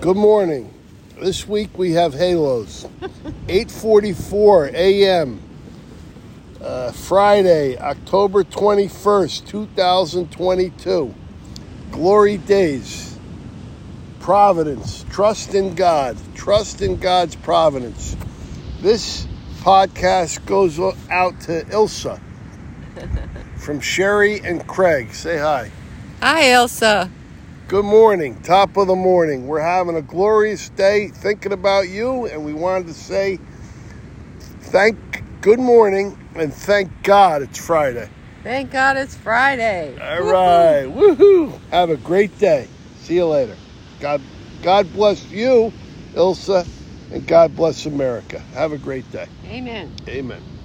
Good morning. This week we have halos. 8:44 a.m. Uh, Friday, October 21st, 2022. Glory days. Providence. Trust in God. Trust in God's providence. This podcast goes out to Ilsa from Sherry and Craig. Say hi. Hi, Elsa. Good morning, top of the morning. We're having a glorious day thinking about you, and we wanted to say thank good morning and thank God it's Friday. Thank God it's Friday. All right, woohoo! Have a great day. See you later. God, God bless you, Ilsa, and God bless America. Have a great day. Amen. Amen.